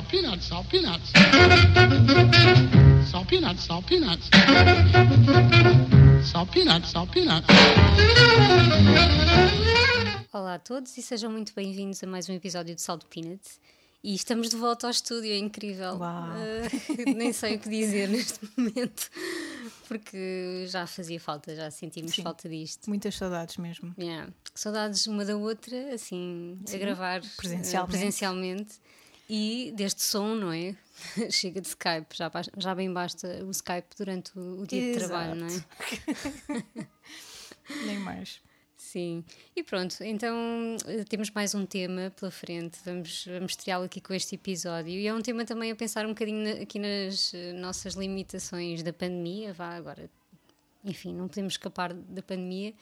salt peanuts, salt peanuts. Salt peanuts, salt peanuts. Salt peanuts, salt peanuts. Olá a todos e sejam muito bem-vindos a mais um episódio de Salt Peanuts. E estamos de volta ao estúdio, é incrível. Uau. Uh, nem sei o que dizer neste momento, porque já fazia falta, já sentimos Sim. falta disto. Muitas saudades mesmo. Yeah. Saudades uma da outra, assim, a gravar uh, presencialmente. E deste som, não é? Chega de Skype, já, já bem basta o Skype durante o, o dia de Exato. trabalho, não é? Nem mais. Sim, e pronto, então eh, temos mais um tema pela frente, vamos, vamos estreá-lo aqui com este episódio. E é um tema também a pensar um bocadinho na- aqui nas eh, nossas limitações da pandemia, vá agora, enfim, não podemos escapar da pandemia.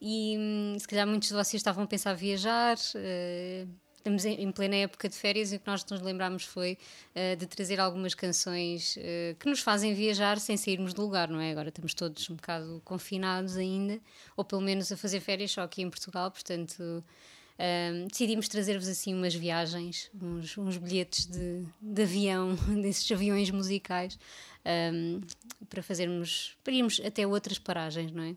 E hum, se calhar muitos de vocês estavam a pensar viajar. eh, Estamos em plena época de férias e o que nós nos lembrámos foi eh, de trazer algumas canções eh, que nos fazem viajar sem sairmos do lugar, não é? Agora estamos todos um bocado confinados ainda, ou pelo menos a fazer férias só aqui em Portugal, portanto eh, decidimos trazer-vos assim umas viagens, uns, uns bilhetes de, de avião, desses aviões musicais, eh, para fazermos, para irmos até outras paragens, não é?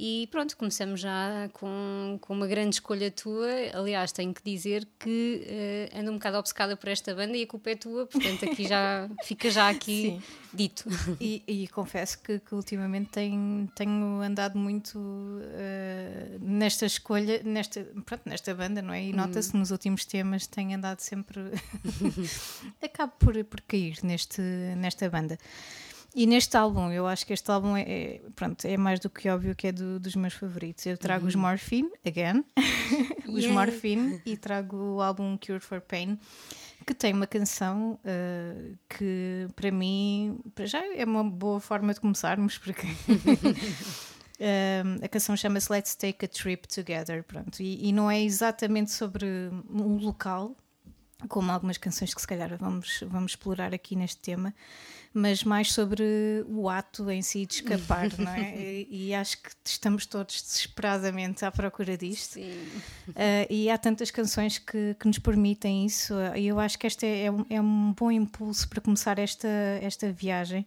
E pronto, começamos já com, com uma grande escolha tua. Aliás, tenho que dizer que eh, ando um bocado obcecada por esta banda e a culpa é tua, portanto, aqui já fica já aqui Sim. dito. E, e confesso que, que ultimamente tenho, tenho andado muito eh, nesta escolha, nesta, pronto, nesta banda, não é? E nota-se nos últimos temas tenho andado sempre. Acabo por, por cair neste, nesta banda. E neste álbum, eu acho que este álbum é, é- pronto, é mais do que óbvio que é do- dos meus favoritos. Eu trago os Morphine, again, os Yay. Morphine, e trago o álbum Cure for Pain, que tem uma canção uh, que para mim para já é uma boa forma de começarmos, porque um, a canção chama-se Let's Take a Trip Together, pronto, e, e não é exatamente sobre um local, como algumas canções que se calhar vamos, vamos explorar aqui neste tema, mas mais sobre o ato em si de escapar, não é? E, e acho que estamos todos desesperadamente à procura disto. Sim. Uh, e há tantas canções que, que nos permitem isso, e eu acho que este é, é um, é um bom impulso para começar esta, esta viagem.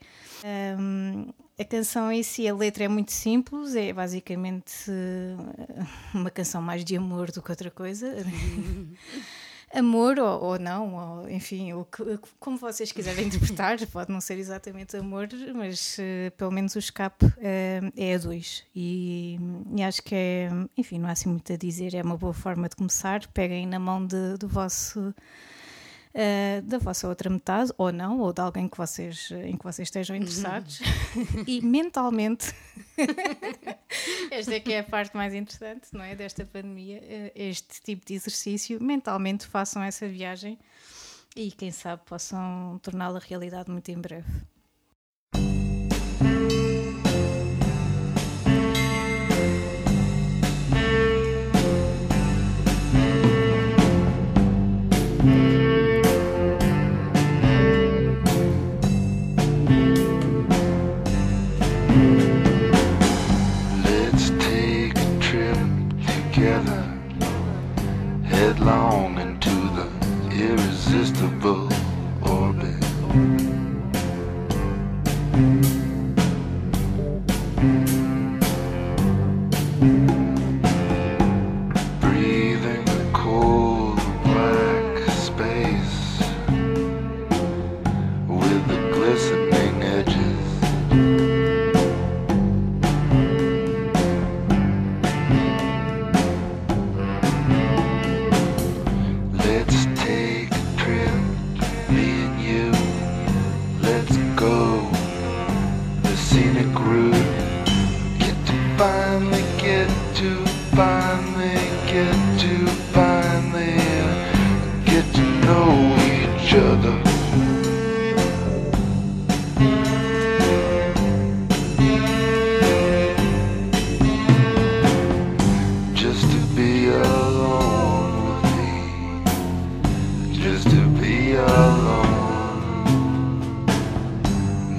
Um, a canção em si, a letra é muito simples, é basicamente uh, uma canção mais de amor do que outra coisa. Amor ou, ou não, ou, enfim, o que- como vocês quiserem interpretar, pode não ser exatamente amor, mas eh, pelo menos o escape eh, é a dois. E, e acho que é, enfim, não há assim muito a dizer, é uma boa forma de começar. Peguem na mão de- do vosso. Eh, da vossa outra metade, ou não, ou de alguém que vocês, em que vocês estejam interessados, e mentalmente esta é que é a parte mais interessante, não é? Desta pandemia, eh, este tipo de exercício. Mentalmente façam essa viagem e quem sabe possam torná-la realidade muito em breve. long. Just to be alone.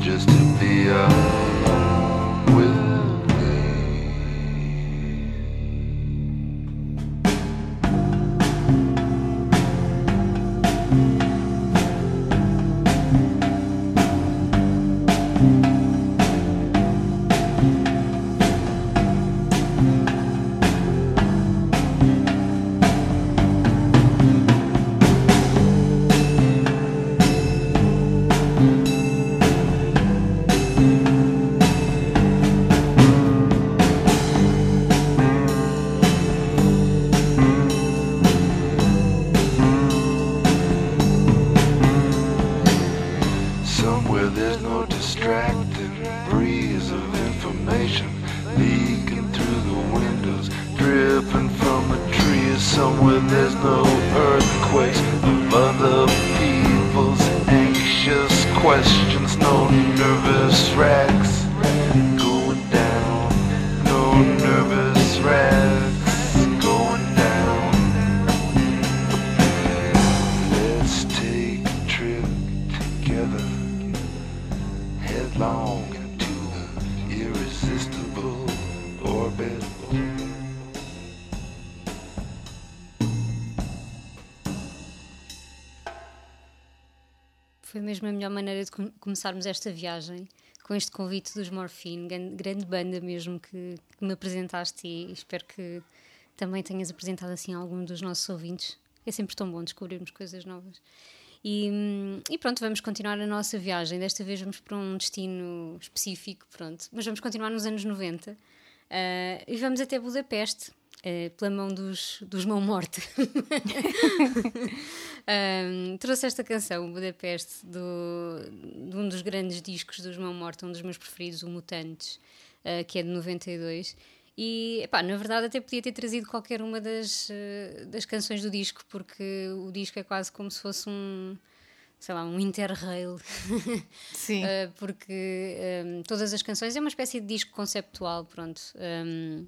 Just to be alone When there's no começarmos esta viagem com este convite dos Morphine, grande, banda mesmo que, que me apresentaste e espero que também tenhas apresentado assim a algum dos nossos ouvintes. É sempre tão bom descobrirmos coisas novas. E, e pronto, vamos continuar a nossa viagem. Desta vez vamos para um destino específico, pronto. Mas vamos continuar nos anos 90 ah, e vamos até Budapeste, ah, pela mão dos, dos Mão Morte. Um, trouxe esta canção, Budapeste, do, de um dos grandes discos dos Mão Morta, um dos meus preferidos, o Mutantes, uh, que é de 92. E, epá, na verdade, até podia ter trazido qualquer uma das, uh, das canções do disco, porque o disco é quase como se fosse um, sei lá, um interrail. Sim. Uh, porque um, todas as canções é uma espécie de disco conceptual, pronto. Um,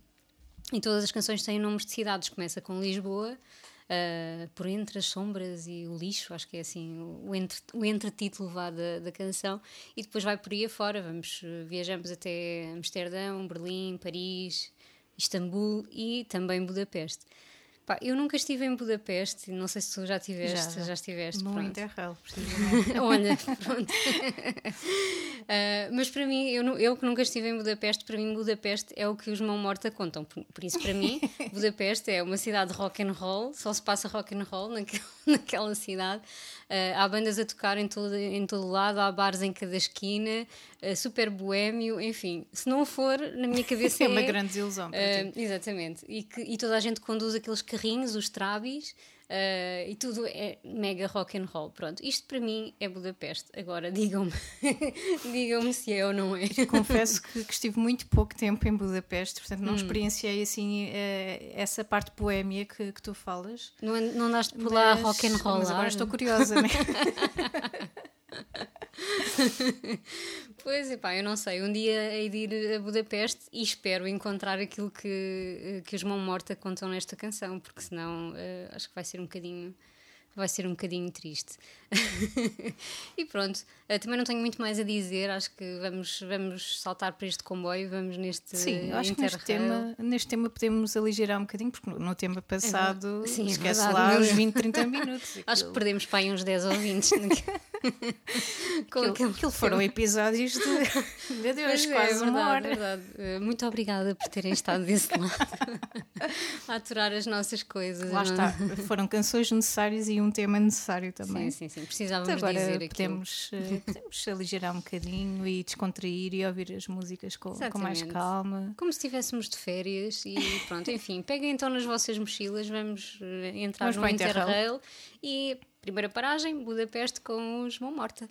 e todas as canções têm nomes de cidades. Começa com Lisboa, uh, por entre as sombras e o lixo, acho que é assim o, entre, o entretítulo vá da, da canção, e depois vai por aí afora. Vamos, uh, viajamos até Amsterdão, Berlim, Paris, Istambul e também Budapeste. Pá, eu nunca estive em Budapeste, não sei se tu já estiveste, já, já estiveste. Pronto. Interrail, precisamente. Olha, pronto. Uh, mas para mim, eu, eu que nunca estive em Budapeste, para mim Budapeste é o que os Mão Morta contam. Por, por isso, para mim, Budapeste é uma cidade de rock and roll, só se passa rock and roll naquela, naquela cidade. Uh, há bandas a tocar em todo, em todo lado, há bares em cada esquina, uh, super boémio, enfim. Se não for, na minha cabeça É é... uma grande desilusão para ti. exatamente. E, que, e toda a gente conduz aqueles carrinhos, os trabis, uh, e tudo é mega rock and roll. Pronto, isto para mim é Budapeste. Agora digam-me digam-me se é ou não é. Confesso que, que estive muito pouco tempo em Budapeste, portanto Hum. não experienciei assim eh, essa parte boémia que, que tu falas. Não, não andaste por lá Mas- rock and roll? Mas agora estou curiosa, né? Pois, epá, eu não sei. Um dia hei de ir a Budapeste e espero encontrar aquilo que, que os Mão Morta contam nesta canção, porque senão eh, acho que vai ser um bocadinho. Vai ser um bocadinho triste. e pronto, eh, também não tenho muito mais a dizer. Acho que vamos, vamos saltar para este comboio, vamos neste. Sim, eu acho que neste tema, neste tema podemos aligerar um bocadinho, porque no, tema passado Sim, é esquece verdade, lá meu os Deus. 20, 30 minutos. Acho que perdemos para aí uns 10 ou 20. Com aquilo, aquilo foram episódios de. Meu Deus, Pois é, quase é uma verdade, hora. é verdade. Eh, Muito obrigada por terem estado desse lado a aturar as nossas coisas. Lá não- está, foram canções necessárias e um tema necessário também. Sim, sim, sim. Precisávamos Então agora dizer aquilo. podemos, eh, podemos aligerar um bocadinho e descontrair e ouvir as músicas com, com mais calma. Como se estivéssemos de férias e pronto, enfim, peguem então nas vossas mochilas, vamos eh, entrar Vamos no. Interrail e primeira paragem, Budapeste com os Mão Morta.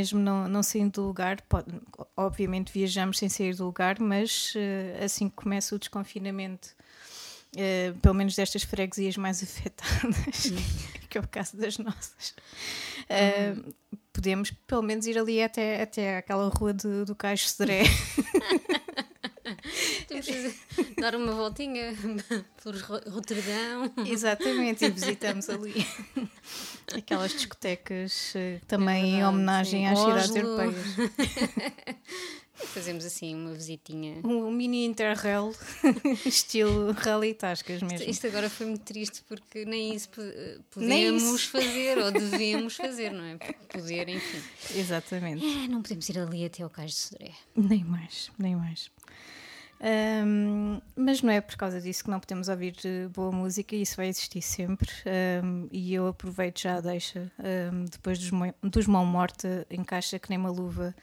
Mesmo não, não saindo do lugar, pode- obviamente viajamos sem sair do lugar, mas eh, assim que começa o desconfinamento, eh, pelo menos destas freguesias mais afetadas, que é o caso das nossas, eh, podemos pelo menos ir ali até, até aquela rua de- do Caixo Sodré. Temos dar uma voltinha por Ro- Roterdão. Exatamente, e visitamos ali aquelas discotecas eh, também em verdade, homenagem sim. às cidades europeias. Fazemos assim uma visitinha. Um mini interrail, estilo rally tascas mesmo. Isto agora foi muito triste porque nem isso podemos fazer ou devemos fazer, não é? Poder, enfim. Exatamente. É, não podemos ir ali até ao Cais de Sodré. Nem mais, nem mais. Ahm, mas não é por causa disso que não podemos ouvir eh, boa música, isso vai existir sempre. Ahm, e eu aproveito já a deixa, ahm, depois dos, dos Mão Morta, encaixa que nem uma luva.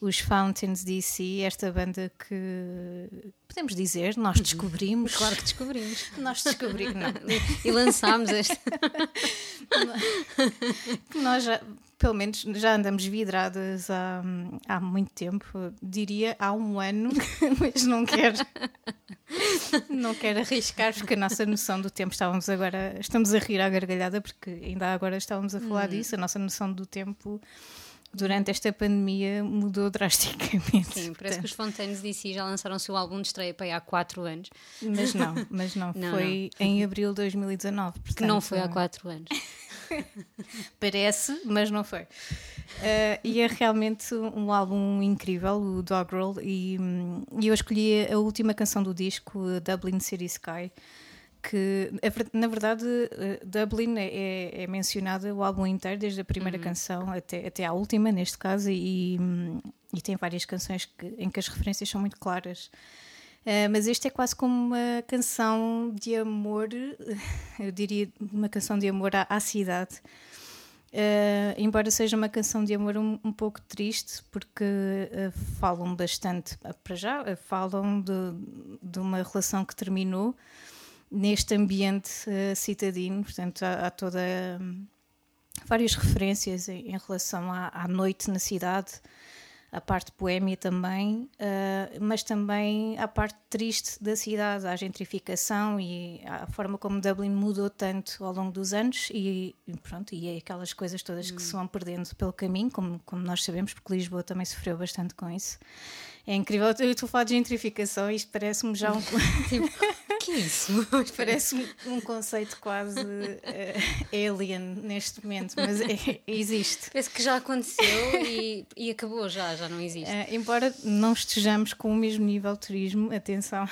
Os Fountains DC, esta banda que podemos dizer, nós descobrimos. Claro que descobrimos. Nós descobrimos, não. E lançámos esta. nós já, pelo menos já andamos vidradas há, há muito tempo, diria há um ano, mas não quero não quero arriscar porque a nossa noção do tempo estávamos agora, estamos a rir à gargalhada porque ainda agora estávamos a falar disso, a nossa noção do tempo durante esta pandemia mudou drasticamente. Sim, parece que os Fontaines DC já lançaram o seu álbum de estreia para aí há 4 anos, Mas não, mas não, Não, foi em abril de 2019. que não portanto, foi há 4 anos. Parece, mas não foi. Eh, e é realmente um álbum incrível, o Doggerel, e, hum, e eu escolhi a última canção do disco, Dublin City Sky, que é na verdade eh, Dublin é, é- é mencionada o álbum inteiro, desde a primeira canção até, até à última, neste caso, e, hum, e tem várias canções que- em que as referências são muito claras. Uh, mas este é quase como uma canção de amor, eu diria uma canção de amor à, à cidade. Uh, embora seja uma canção de amor um, um pouco triste, porque uh, falam bastante, para já, falam de, de uma relação que terminou neste ambiente uh, citadino, portanto, há, há toda. hum, várias referências em, em relação à, à noite na cidade, à parte poémia também, ah, mas também à parte triste da cidade, à gentrificação e à forma como Dublin mudou tanto ao longo dos anos e, pronto, e é aquelas coisas todas que se vão perdendo pelo caminho, como, como nós sabemos, porque Lisboa também sofreu bastante com isso. É incrível, eu estou a falar de gentrificação, isto parece-me já um, que é isso? parece um conceito quase eh, alien neste momento, mas é- existe. Parece que já aconteceu e, e acabou já, já não existe. Eh, embora não estejamos com o mesmo nível de turismo, atenção,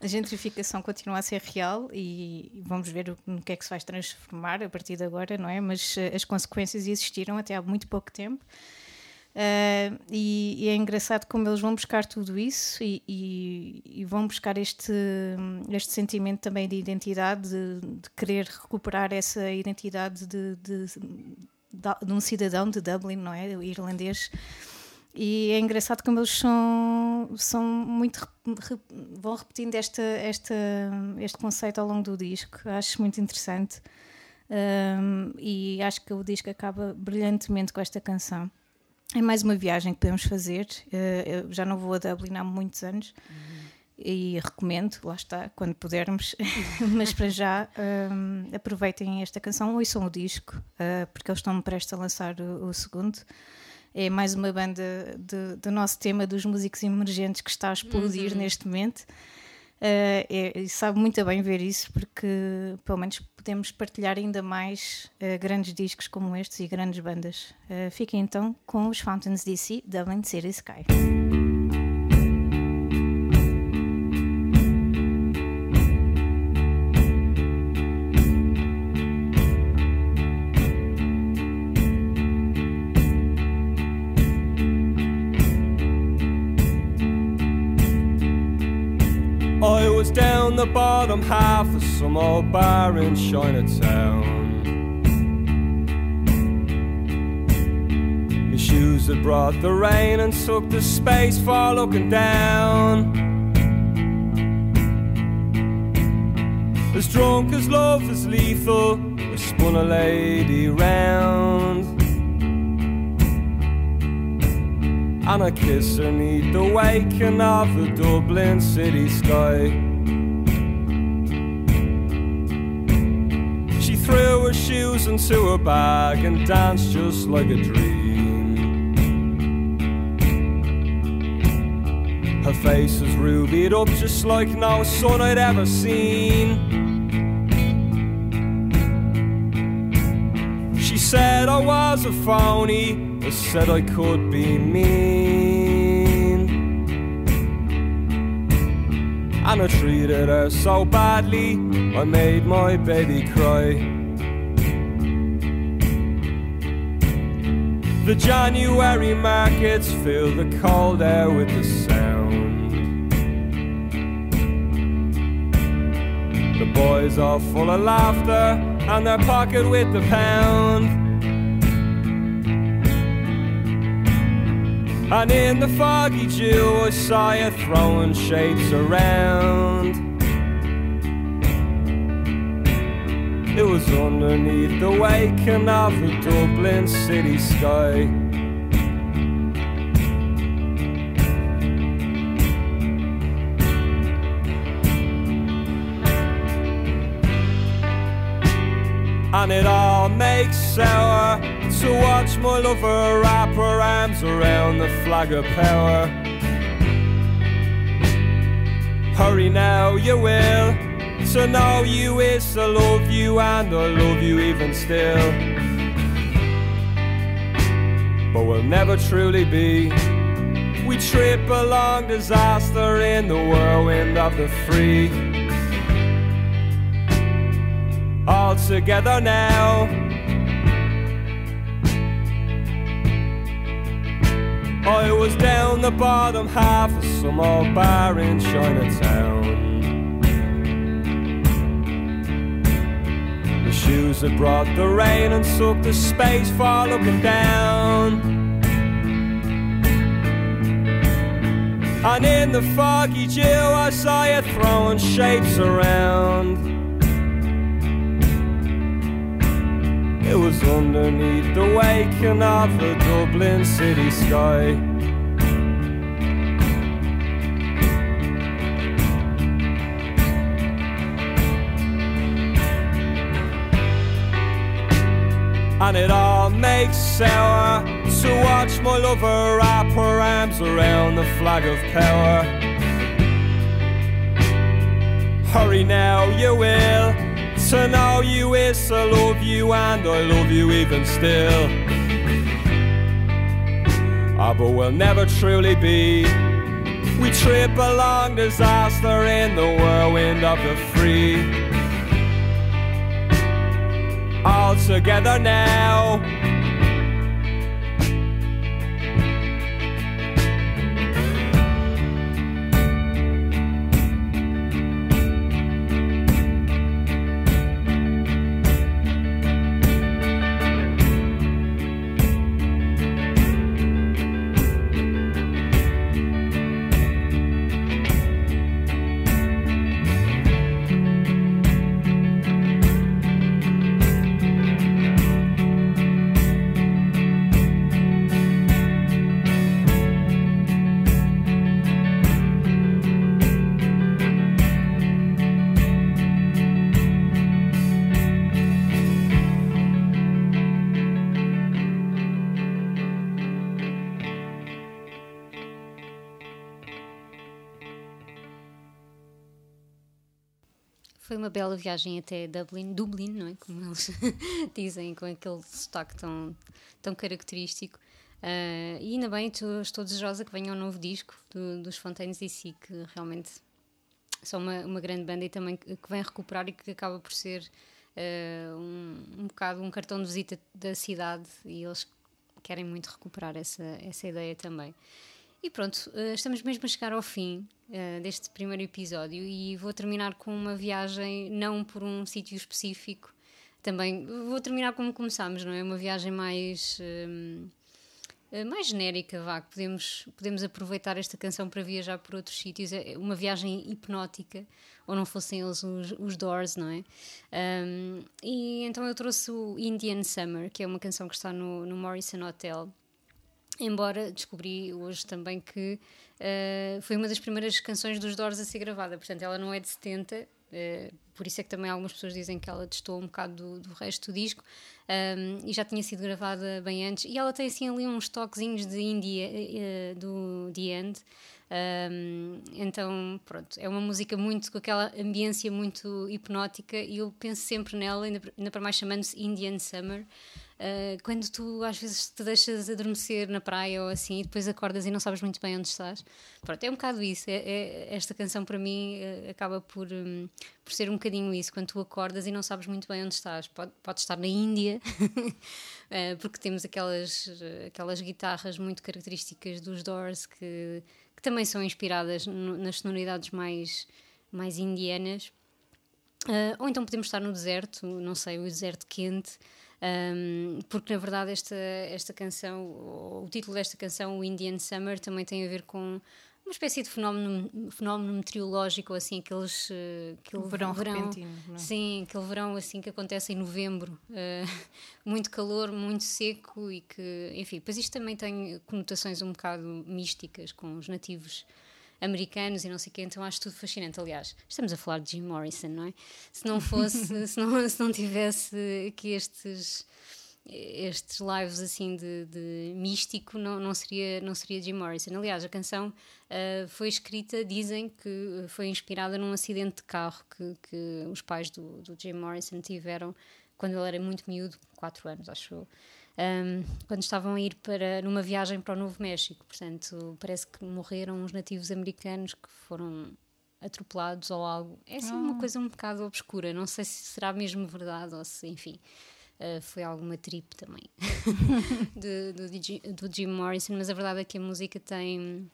a gentrificação continua a ser real e vamos ver no que é que se vai transformar a partir de agora, não é? Mas eh, as consequências existiram até há muito pouco tempo. Eh, e, e é engraçado como eles vão buscar tudo isso e, e- e vão buscar este, este sentimento também de identidade, de, de querer recuperar essa identidade de, de, de- um cidadão de Dublin, não é? Irlandês. E é engraçado como eles são, são muito. rep- vão repetindo esta, esta, este conceito ao longo do disco. Acho muito interessante. Um, e acho que o disco acaba brilhantemente com esta canção. É mais uma viagem que podemos fazer. Uh, eu já não vou a Dublin há muitos anos e recomendo, lá está, quando pudermos. Mas para já, um, aproveitem esta canção, ouçam o disco, uh, porque eles estão prestes a lançar o, o segundo. É mais uma banda do nosso tema dos músicos emergentes que está a explodir neste momento. É- e sabe muito bem ver isso, porque pelo menos podemos partilhar ainda mais uh, grandes discos como estes e grandes bandas. Uh, fiquem então com os Fountains DC, Dublin City Sky. The bottom half of some old bar in Chinatown. His shoes had brought the rain and took the space for looking down. As drunk as love is lethal, I spun a lady round. And I kiss her neath the waking of the Dublin city sky. Threw her shoes into her bag and danced just like a dream. Her face was rubied up just like no sun I'd ever seen. She said I was a phony. I said I could be mean. And I treated her so badly, I made my baby cry. The January markets fill the cold air with the sound. The boys are full of laughter and their pocket with the pound. And in the foggy dew, I saw you throwing shapes around. It was underneath the waking of a Dublin city sky. And it all makes sour to watch my lover wrap her arms around the flag of power. Hurry now, you will. To know you is to love you, and I love you even still. But we'll never truly be. We trip along disaster in the whirlwind of the free. All together now. I was down the bottom half of some old bar in Chinatown. The shoes that brought the rain and soaked the space for looking down. And in the foggy dew, I saw you throwing shapes around. It was underneath the waking of the Dublin city sky. And it all makes sour to watch my lover wrap her arms around the flag of power. Hurry now, you will. To know you is to love you, and I love you even still. Ah, but we'll never truly be. We trip along disaster in the whirlwind of the free. All together now. Foi uma bela viagem até Dublin, Dublin, não é? Como eles dizem, com aquele sotaque tão, tão característico. Ah, e ainda bem, tu- estou desejosa que venha um novo disco do- dos Fontaines DC, que realmente são uma, uma grande banda e também que vem recuperar e que acaba por ser ah, um, um bocado um cartão de visita da cidade e eles querem muito recuperar essa, essa ideia também. E pronto, eh, estamos mesmo a chegar ao fim eh, deste primeiro episódio e vou terminar com uma viagem, não por um sítio específico, também vou terminar como começámos, não é? Uma viagem mais. eh, mais genérica, vá, que podemos, podemos aproveitar esta canção para viajar por outros sítios, é uma viagem hipnótica, ou não fossem eles os, os Doors, não é? Um, e então eu trouxe o Indian Summer, que é uma canção que está no, no Morrison Hotel, Embora descobri hoje também que eh, foi uma das primeiras canções dos Doors a ser gravada, portanto ela não é de 70, eh, por isso é que também algumas pessoas dizem que ela testou um bocado do, do resto do disco um, e já tinha sido gravada bem antes. E ela tem assim ali uns toquezinhos de indie eh, do The End. Um, então, pronto, é uma música muito com aquela ambiência muito hipnótica e eu penso sempre nela, ainda, ainda para mais chamando-se Indian Summer. Uh, quando tu às vezes te deixas adormecer na praia ou assim e depois acordas e não sabes muito bem onde estás. Pronto, é um bocado isso. É, é- esta canção para mim eh, acaba por, hum, por ser um bocadinho isso. Quando tu acordas e não sabes muito bem onde estás. Pode, pode estar na Índia, porque temos aquelas, aquelas guitarras muito características dos Doors que, que também são inspiradas nas sonoridades mais, mais indianas. Ah, ou então podemos estar no deserto, não sei, o deserto quente, ahm, porque na verdade esta, esta canção, o, título desta canção, o Indian Summer, também tem a ver com uma espécie de fenómeno, fenómeno meteorológico, assim, aqueles, eh, aquele O verão repentino, não é? Sim, aquele verão assim que acontece em novembro, eh, muito calor, muito seco e que, enfim, pois isto também tem conotações um bocado místicas com os nativos americanos e não sei o quê, então acho tudo fascinante. Aliás, estamos a falar de Jim Morrison, não é? Se não fosse, se, não, se não tivesse aqui estes, estes lives assim de, de místico não, não, seria, não seria Jim Morrison. Aliás, a canção uh, foi escrita, dizem que foi inspirada num acidente de carro que, que os pais do, do Jim Morrison tiveram quando ele era muito miúdo, 4 anos, acho eu. Um, quando estavam a ir para numa viagem para o Novo México, portanto, parece que morreram os nativos americanos que foram atropelados ou algo. É assim uma coisa um bocado obscura, não sei se será mesmo verdade ou se, enfim. Uh, foi alguma trip também do, do, do, Jim Morrison, mas a verdade é que a música tem,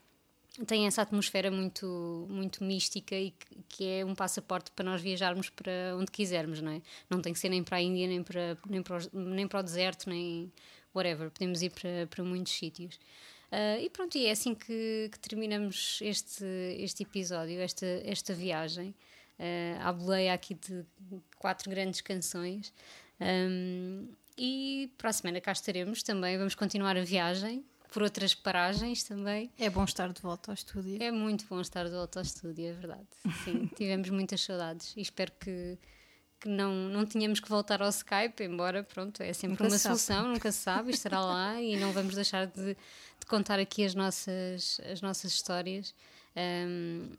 tem essa atmosfera muito, muito mística e que, que, é um passaporte para nós viajarmos para onde quisermos, não é? Não tem que ser nem para a Índia, nem para, nem para, nem para o deserto, nem whatever. Podemos ir para, para muitos sítios. Uh, e pronto, e é assim que, que, terminamos este, este episódio, esta, esta viagem. Uh, boleia aqui de quatro grandes canções. Um, e para a semana cá estaremos também. Vamos continuar a viagem por outras paragens também. É bom estar de volta ao estúdio. É muito bom estar de volta ao estúdio, é verdade. Sim, tivemos muitas saudades e espero que, que não, não tínhamos que voltar ao Skype, embora, pronto, é sempre nunca uma solução, nunca se sabe, estará lá e não vamos deixar de, de, contar aqui as nossas, as nossas histórias, um,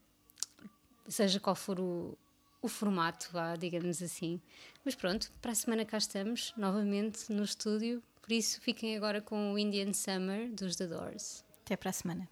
seja qual for o, o formato, vá, digamos assim. Mas pronto, para a semana cá estamos, novamente no estúdio. Por isso, fiquem agora com o Indian Summer dos The Doors. Até para a semana.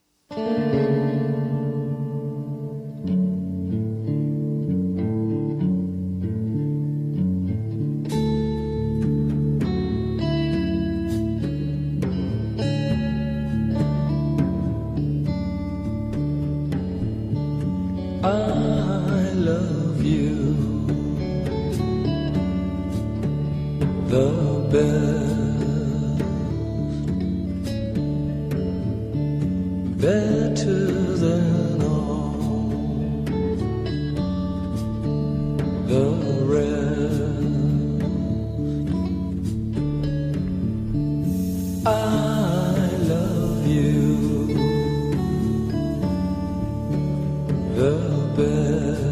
The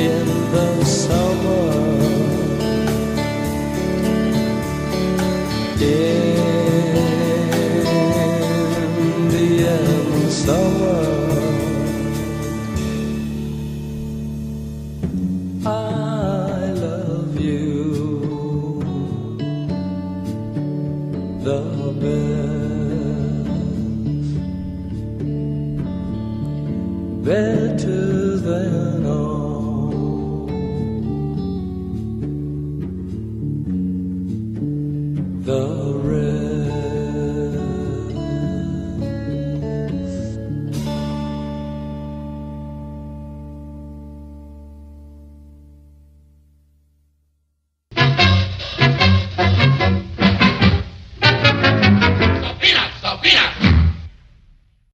in the sun.